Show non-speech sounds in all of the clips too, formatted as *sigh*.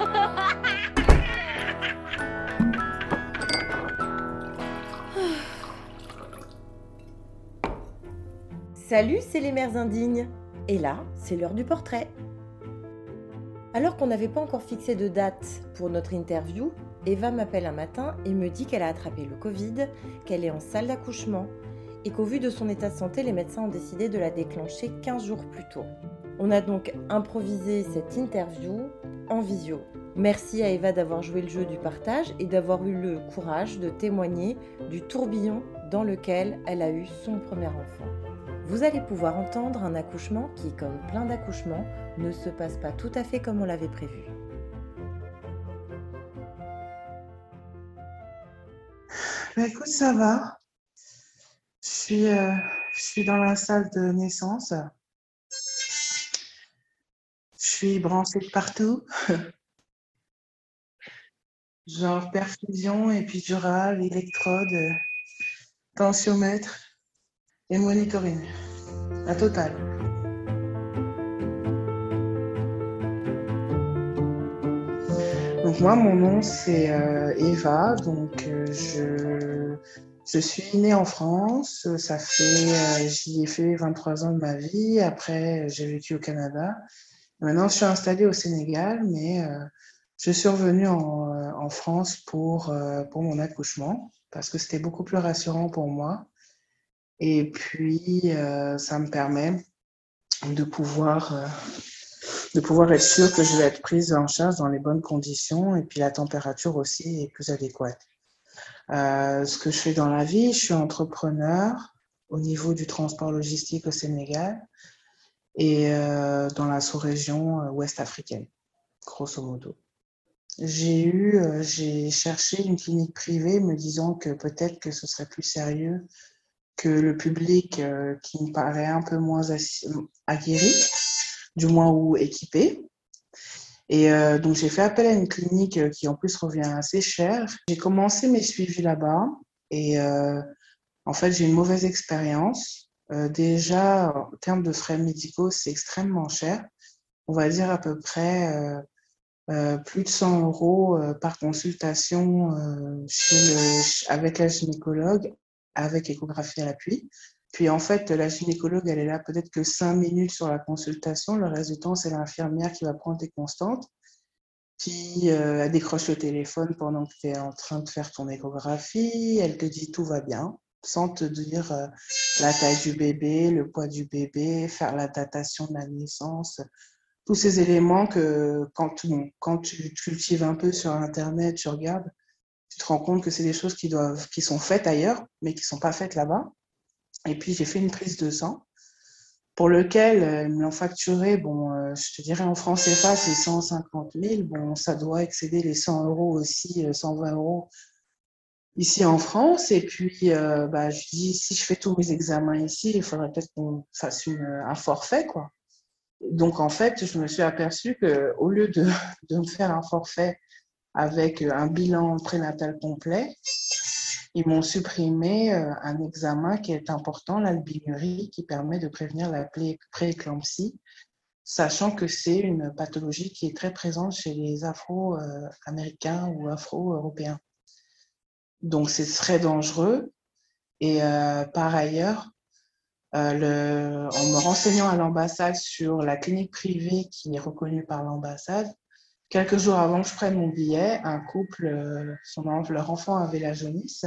*laughs* Salut, c'est les mères indignes. Et là, c'est l'heure du portrait. Alors qu'on n'avait pas encore fixé de date pour notre interview, Eva m'appelle un matin et me dit qu'elle a attrapé le Covid, qu'elle est en salle d'accouchement et qu'au vu de son état de santé, les médecins ont décidé de la déclencher 15 jours plus tôt. On a donc improvisé cette interview visio. Merci à Eva d'avoir joué le jeu du partage et d'avoir eu le courage de témoigner du tourbillon dans lequel elle a eu son premier enfant. Vous allez pouvoir entendre un accouchement qui, comme plein d'accouchements, ne se passe pas tout à fait comme on l'avait prévu. Bah, écoute, ça va. Je suis, euh, je suis dans la salle de naissance. Je suis branchée de partout. *laughs* Genre perfusion, épidural, électrode, tensiomètre et monitoring. La totale. Donc moi, mon nom, c'est euh, Eva. Donc euh, je, je suis née en France. Ça fait, euh, j'y ai fait 23 ans de ma vie. Après, j'ai vécu au Canada. Maintenant, je suis installée au Sénégal, mais je suis revenue en, en France pour, pour mon accouchement parce que c'était beaucoup plus rassurant pour moi. Et puis, ça me permet de pouvoir de pouvoir être sûr que je vais être prise en charge dans les bonnes conditions et puis la température aussi est plus adéquate. Euh, ce que je fais dans la vie, je suis entrepreneur au niveau du transport logistique au Sénégal et euh, dans la sous-région euh, ouest africaine, grosso modo. J'ai eu, euh, j'ai cherché une clinique privée me disant que peut-être que ce serait plus sérieux que le public qui me paraît un peu moins aguerri du moins ou équipé. Et donc, j'ai fait appel à une clinique qui, en plus, revient assez cher. J'ai commencé mes suivis là-bas et en fait, j'ai une mauvaise expérience. Déjà, en termes de frais médicaux, c'est extrêmement cher. On va dire à peu près plus de 100 euros par consultation le, avec la gynécologue, avec échographie à l'appui. Puis en fait, la gynécologue, elle est là peut-être que cinq minutes sur la consultation. Le reste du temps, c'est l'infirmière qui va prendre tes constantes, qui euh, décroche le téléphone pendant que tu es en train de faire ton échographie. Elle te dit tout va bien, sans te dire euh, la taille du bébé, le poids du bébé, faire la datation de la naissance. Tous ces éléments que quand, tu cultives un peu sur Internet, tu regardes, tu te rends compte que c'est des choses qui, doivent, qui sont faites ailleurs, mais qui ne sont pas faites là-bas. Et puis, j'ai fait une prise de sang pour lequel euh, ils me l'ont facturé, bon, euh, je te dirais en France CFA, c'est 150 000. Bon, ça doit excéder les 100 euros aussi, 120 euh, euros ici en France. Et puis, bah, je dis, si je fais tous mes examens ici, il faudrait peut-être qu'on fasse un forfait, quoi. Donc, en fait, je me suis aperçue qu'au lieu de, *laughs* de me faire un forfait avec un bilan prénatal complet, ils m'ont supprimé euh, un examen qui est important, l'albinurie, qui permet de prévenir la prééclampsie, sachant que c'est une pathologie qui est très présente chez les Afro-Américains ou Afro-Européens. Donc c'est très dangereux. Et euh, par ailleurs, euh, en me renseignant à l'ambassade sur la clinique privée qui est reconnue par l'ambassade, Quelques jours avant que je prenne mon billet, un couple, euh, son, leur enfant avait la jaunisse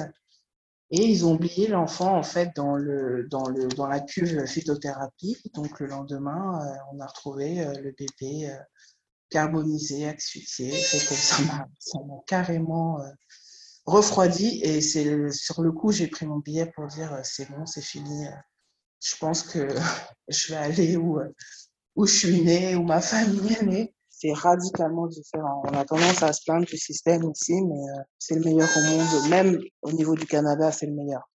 et ils ont oublié l'enfant en fait dans, le, dans, le, dans la cuve phytothérapie. Donc le lendemain, on a retrouvé le bébé carbonisé, asphyxié. Ça m'a carrément refroidi et c'est sur le coup j'ai pris mon billet pour dire c'est bon, c'est fini. Je pense que *laughs* je vais aller où, où je suis née, où ma famille est née c'est radicalement différent. On a tendance à se plaindre du système ici, mais euh, c'est le meilleur au monde. Même au niveau du Canada, c'est le meilleur.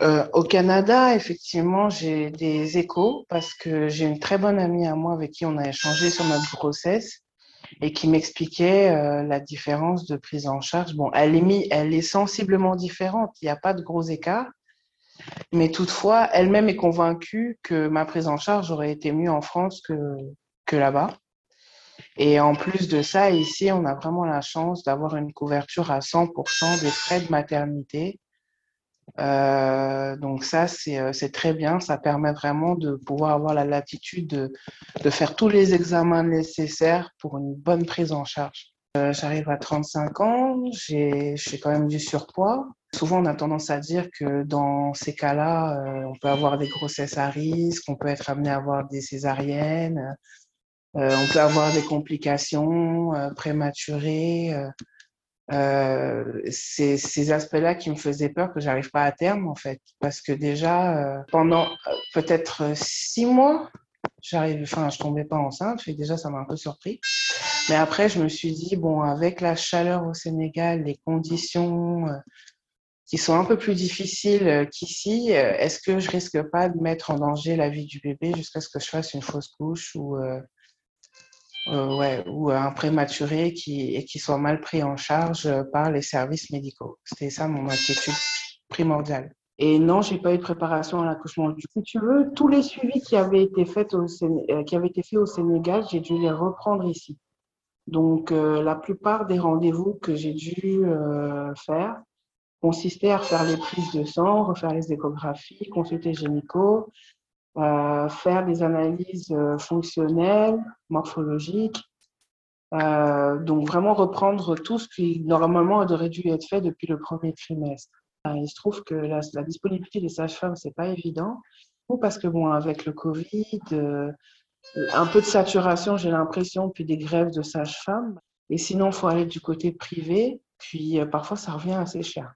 Euh, au Canada, effectivement, j'ai des échos parce que j'ai une très bonne amie à moi avec qui on a échangé sur notre grossesse et qui m'expliquait euh, la différence de prise en charge. Bon, elle est, mis, elle est sensiblement différente, il n'y a pas de gros écarts, mais toutefois, elle-même est convaincue que ma prise en charge aurait été mieux en France que, que là-bas. Et en plus de ça, ici, on a vraiment la chance d'avoir une couverture à 100% des frais de maternité. Euh, donc ça, euh, c'est très bien. Ça permet vraiment de pouvoir avoir la latitude de, faire tous les examens nécessaires pour une bonne prise en charge. Euh, J'arrive à 35 ans, j'ai quand même du surpoids. Souvent, on a tendance à dire que dans ces cas-là, on peut avoir des grossesses à risque, on peut être amené à avoir des césariennes, on peut avoir des complications euh, c'est ces aspects-là qui me faisaient peur que j'arrive pas à terme, en fait. Parce que déjà, pendant peut-être six mois, j'arrive, enfin, je tombais pas enceinte, et déjà, ça m'a un peu surpris. Mais après, je me suis dit, bon, avec la chaleur au Sénégal, les conditions qui sont un peu plus difficiles euh, qu'ici, euh, est-ce que je risque pas de mettre en danger la vie du bébé jusqu'à ce que je fasse une fausse couche ou, euh, ouais, ou un prématuré qui, et qui soit mal pris en charge par les services médicaux C'était ça mon inquiétude primordiale. Et non, j'ai pas eu de préparation à l'accouchement. Si tu veux, tous les suivis qui avaient été faits au, qui avaient été faits au Sénégal, j'ai dû les reprendre ici. Donc, la plupart des rendez-vous que j'ai dû faire, consistait à refaire les prises de sang, refaire les échographies, consulter euh, faire des analyses euh, fonctionnelles, morphologiques. Euh, donc vraiment reprendre tout ce qui normalement aurait dû être fait depuis le premier trimestre. il se trouve que la, disponibilité des sages-femmes c'est pas évident, ou parce que bon avec le Covid, un peu de saturation j'ai l'impression puis des grèves de sages-femmes. Et sinon il faut aller du côté privé, puis parfois ça revient assez cher.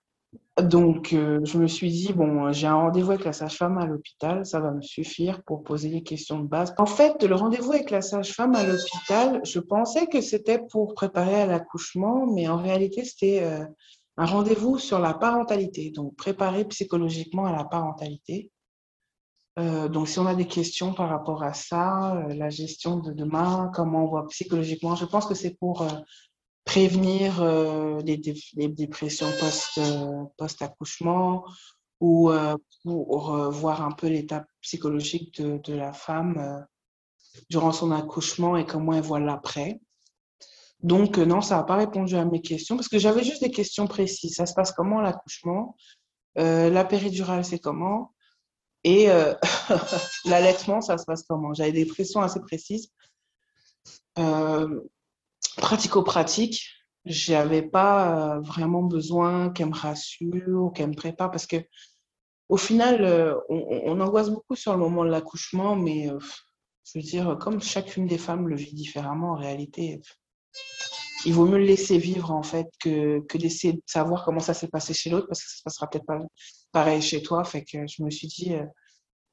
Donc, euh, je me suis dit, bon, j'ai un rendez-vous avec la sage-femme à l'hôpital, ça va me suffire pour poser les questions de base. En fait, le rendez-vous avec la sage-femme à l'hôpital, je pensais que c'était pour préparer à l'accouchement, mais en réalité, c'était euh, un rendez-vous sur la parentalité, donc préparer psychologiquement à la parentalité. Euh, donc, si on a des questions par rapport à ça, la gestion de demain, comment on voit psychologiquement, je pense que c'est pour prévenir euh, les, dépressions euh, post-accouchement ou euh, pour voir un peu l'état psychologique de, de, la femme durant son accouchement et comment elle voit l'après. Donc, non, ça n'a pas répondu à mes questions parce que j'avais juste des questions précises. Ça se passe comment l'accouchement? La péridurale, c'est comment? Et *laughs* l'allaitement, ça se passe comment? J'avais des questions assez précises. Euh, pratico-pratique, j'avais pas euh, vraiment besoin qu'elle me rassure, qu'elle me prépare, parce que au final, euh, on, angoisse beaucoup sur le moment de l'accouchement, mais euh, je veux dire, comme chacune des femmes le vit différemment, en réalité, il vaut mieux le laisser vivre en fait que, que d'essayer de savoir comment ça s'est passé chez l'autre, parce que ça se passera peut-être pas pareil chez toi. Fait que je me suis dit,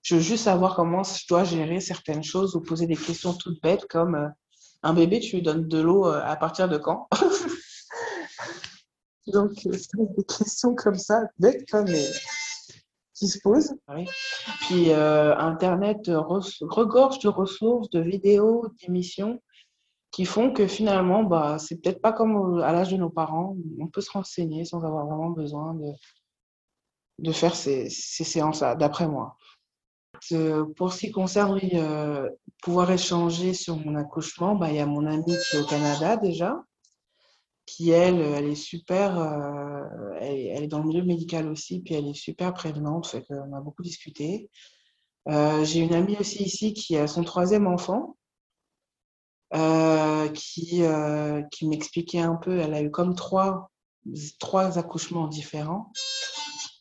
je veux juste savoir comment je dois gérer certaines choses ou poser des questions toutes bêtes comme un bébé, tu lui donnes de l'eau euh, à partir de quand? *laughs* Donc, euh, c'est des questions comme ça, bêtes comme qui se posent. Puis, euh, Internet regorge de ressources, de vidéos, d'émissions qui font que finalement, bah, c'est peut-être pas comme à l'âge de nos parents. On peut se renseigner sans avoir vraiment besoin de, de faire ces, ces séances-là, d'après moi. Euh, pour ce qui concerne euh, pouvoir échanger sur mon accouchement, bah, il y a mon amie qui est au Canada déjà, qui elle, elle est super, euh, elle, est dans le milieu médical aussi, puis elle est super prévenante, fait qu'on a beaucoup discuté. J'ai une amie aussi ici qui a son troisième enfant, qui, qui m'expliquait un peu, elle a eu comme trois, trois accouchements différents.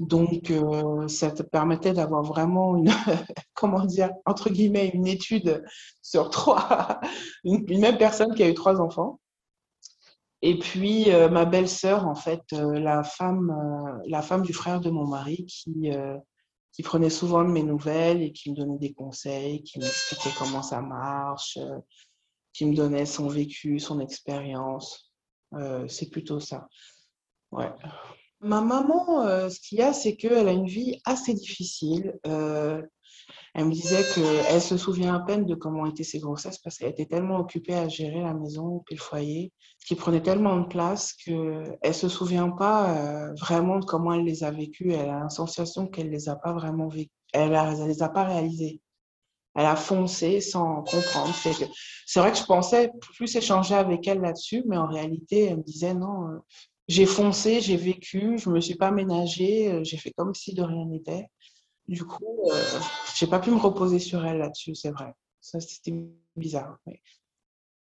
Donc, euh, ça te permettait d'avoir vraiment une, *laughs* comment dire, entre guillemets, une étude sur trois, *laughs* une, même personne qui a eu trois enfants. Et puis, euh, ma belle-sœur, en fait, euh, la, femme, la femme du frère de mon mari, qui, qui prenait souvent de mes nouvelles et qui me donnait des conseils, qui m'expliquait comment ça marche, qui me donnait son vécu, son expérience. C'est plutôt ça. Ouais. Ma maman, euh, ce qu'il y a, c'est qu'elle a une vie assez difficile. Euh, elle me disait qu'elle se souvient à peine de comment étaient ses grossesses parce qu'elle était tellement occupée à gérer la maison et le foyer, ce qui prenait tellement de place qu'elle ne se souvient pas euh, vraiment de comment elle les a vécues. Elle a la sensation qu'elle ne les a pas vraiment vécues. Elle ne les a pas réalisées. Elle a foncé sans comprendre. C'est vrai que je pensais plus échanger avec elle là-dessus, mais en réalité, elle me disait non, j'ai foncé, j'ai vécu, je me suis pas ménagée, euh, j'ai fait comme si de rien n'était. Du coup, euh, j'ai pas pu me reposer sur elle là-dessus, c'est vrai. Ça, c'était bizarre.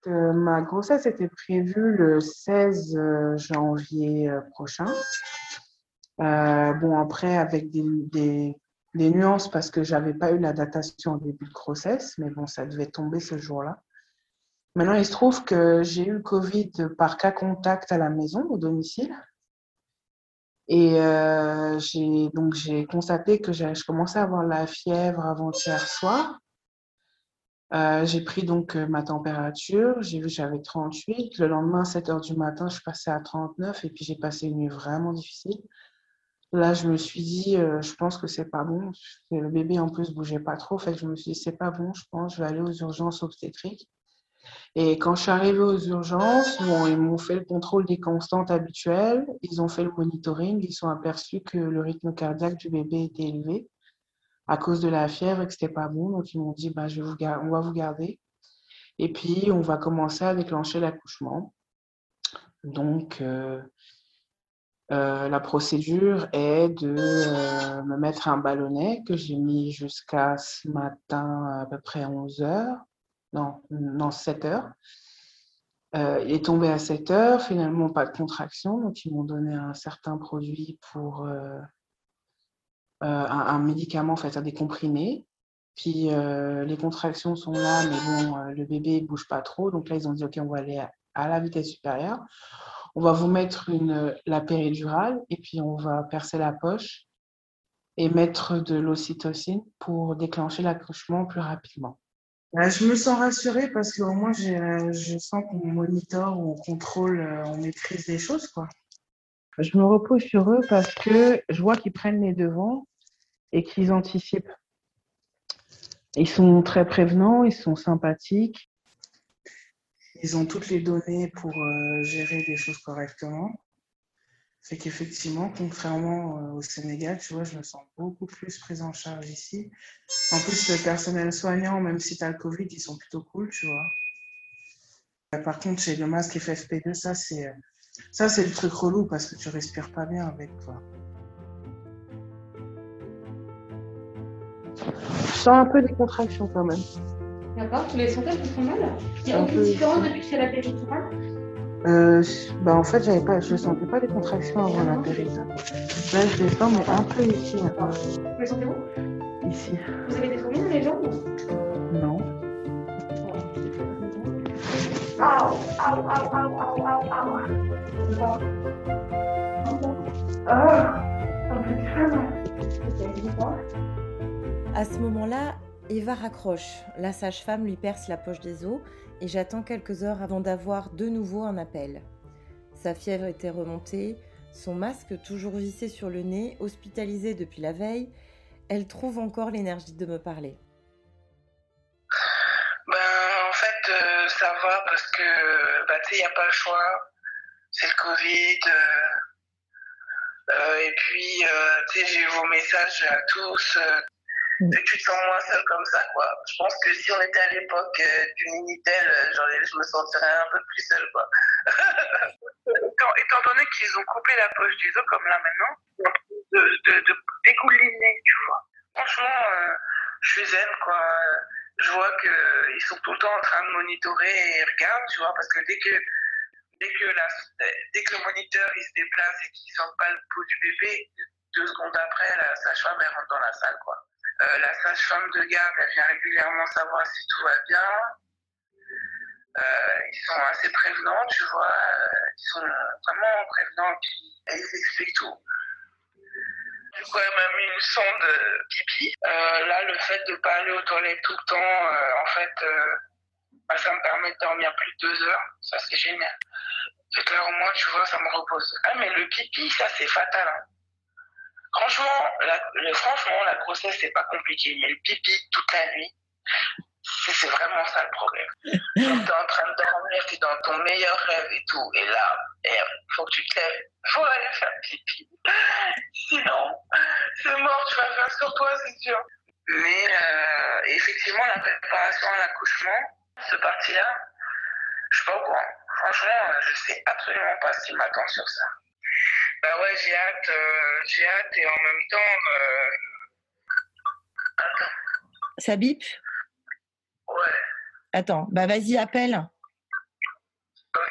ma grossesse était prévue le 16 janvier prochain. bon, après, avec des nuances parce que j'avais pas eu la datation au début de grossesse, mais bon, ça devait tomber ce jour-là. Maintenant, il se trouve que j'ai eu le Covid par cas contact à la maison, au domicile. Et euh, j'ai donc j'ai constaté que je commençais à avoir la fièvre avant-hier soir. Euh, j'ai pris donc euh, ma température, j'ai vu que j'avais 38. Le lendemain, à 7 heures du matin, je passais à 39 et puis j'ai passé une nuit vraiment difficile. Là, je me suis dit, je pense que c'est pas bon. Le bébé, en plus, bougeait pas trop. Fait je me suis dit, c'est pas bon, je pense, je vais aller aux urgences obstétriques. Et quand je suis arrivée aux urgences, ils m'ont fait le contrôle des constantes habituelles. Ils ont fait le monitoring. Ils sont aperçus que le rythme cardiaque du bébé était élevé à cause de la fièvre et que c'était pas bon. Donc, ils m'ont dit, bah, on va vous garder. Et puis, on va commencer à déclencher l'accouchement. Donc, euh, euh, la procédure est de euh, me mettre un ballonnet que j'ai mis jusqu'à ce matin à peu près 11 heures, non, non 7 heures. Euh, il est tombé à 7 heures, finalement pas de contraction, donc ils m'ont donné un certain produit pour un, médicament, en fait, des comprimés. Puis les contractions sont là, mais bon, le bébé ne bouge pas trop, donc là ils ont dit ok, on va aller à la vitesse supérieure on va vous mettre la péridurale et puis on va percer la poche et mettre de l'ocytocine pour déclencher l'accouchement plus rapidement. Bah, je me sens rassurée parce qu'au moins je sens qu'on monitore, on contrôle, euh, on maîtrise les choses. Quoi. Je me repose sur eux parce que je vois qu'ils prennent les devants et qu'ils anticipent. Ils sont très prévenants, ils sont sympathiques ils ont toutes les données pour euh, gérer les choses correctement. C'est qu'effectivement, contrairement euh, au Sénégal, tu vois, je me sens beaucoup plus prise en charge ici. En plus, le personnel soignant, même si tu as le Covid, ils sont plutôt cool, tu vois. Par contre, chez le masque FFP2, ça, c'est ça, c'est le truc relou parce que tu respires pas bien avec toi. Je sens un peu des contractions quand même. D'accord Tu les sentais qui font mal? Il y a aucune différence depuis que c'est la péridurale euh, bah en fait, j'avais pas, je ne sentais pas les contractions avant la péridurale. Là, je les sens, mais un peu ici. Vous les sentez où? Ici. Vous avez des fourmis dans les jambes Non. Ah, un peu de À ce moment-là, Eva raccroche, la sage-femme lui perce la poche des os et j'attends quelques heures avant d'avoir de nouveau un appel. Sa fièvre était remontée, son masque toujours vissé sur le nez, hospitalisé depuis la veille, elle trouve encore l'énergie de me parler. Ben, en fait, euh, ça va parce que, bah, tu sais, n'y a pas le choix. C'est le Covid. Euh, euh, et puis, tu sais, j'ai vos messages à tous Mm. tu te sens moins seul comme ça, quoi. Je pense que si on était à l'époque euh, du Minitel, euh, genre, je me sentirais un peu plus seul, quoi. *laughs* étant, donné qu'ils ont coupé la poche du os, comme là maintenant, de, de, de découliner, tu vois. Franchement, euh, je suis zen, quoi. Je vois qu'ils sont tout le temps en train de monitorer et regardent, tu vois, parce que dès que dès que, la, dès que le moniteur il se déplace et qu'il sent pas le pouls du bébé, deux secondes après, la sage-femme rentre dans la salle, quoi. Euh, la sage-femme de garde, elle vient régulièrement savoir si tout va bien. Euh, ils sont assez prévenants, tu vois. Euh, ils sont vraiment prévenants et ils expliquent tout. Du coup, elle m'a mis une sonde pipi. là, le fait de ne pas aller aux toilettes tout le temps, en fait, bah, ça me permet de dormir plus de deux heures. Ça, c'est génial. C'est clair, au moins, tu vois, ça me repose. Ah, mais le pipi, ça, c'est fatal. Hein. Franchement, la, franchement, la grossesse, c'est pas compliqué, mais le pipi toute la nuit, c'est vraiment ça le problème. tu es en train de dormir, tu es dans ton meilleur rêve et tout, et là, il faut que tu te lèves, faut aller faire pipi. Sinon, c'est mort, tu vas faire sur toi, c'est sûr. Mais euh, effectivement, la préparation à l'accouchement, ce parti-là, je suis pas au. Franchement, je sais absolument pas ce m'attend sur ça. Bah ouais, j'ai hâte, euh, j'ai hâte et en même temps. Euh... Attends. Ça bip? Ouais, Attends, bah vas-y, appelle. ok.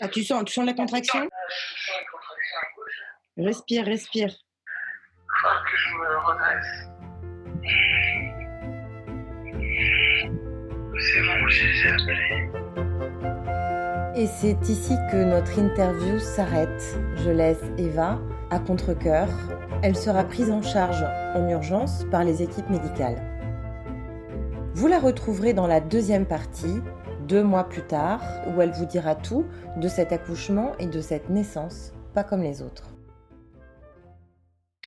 Ah, tu sens, tu sens la contraction? je sens une contraction à gauche. Respire, respire. Faut que je me redresse. C'est bon, j'ai appelé. Et c'est ici que notre interview s'arrête. Je laisse Eva à contre-coeur. Elle sera prise en charge en urgence par les équipes médicales. Vous la retrouverez dans la deuxième partie, deux mois plus tard, où elle vous dira tout de cet accouchement et de cette naissance, pas comme les autres.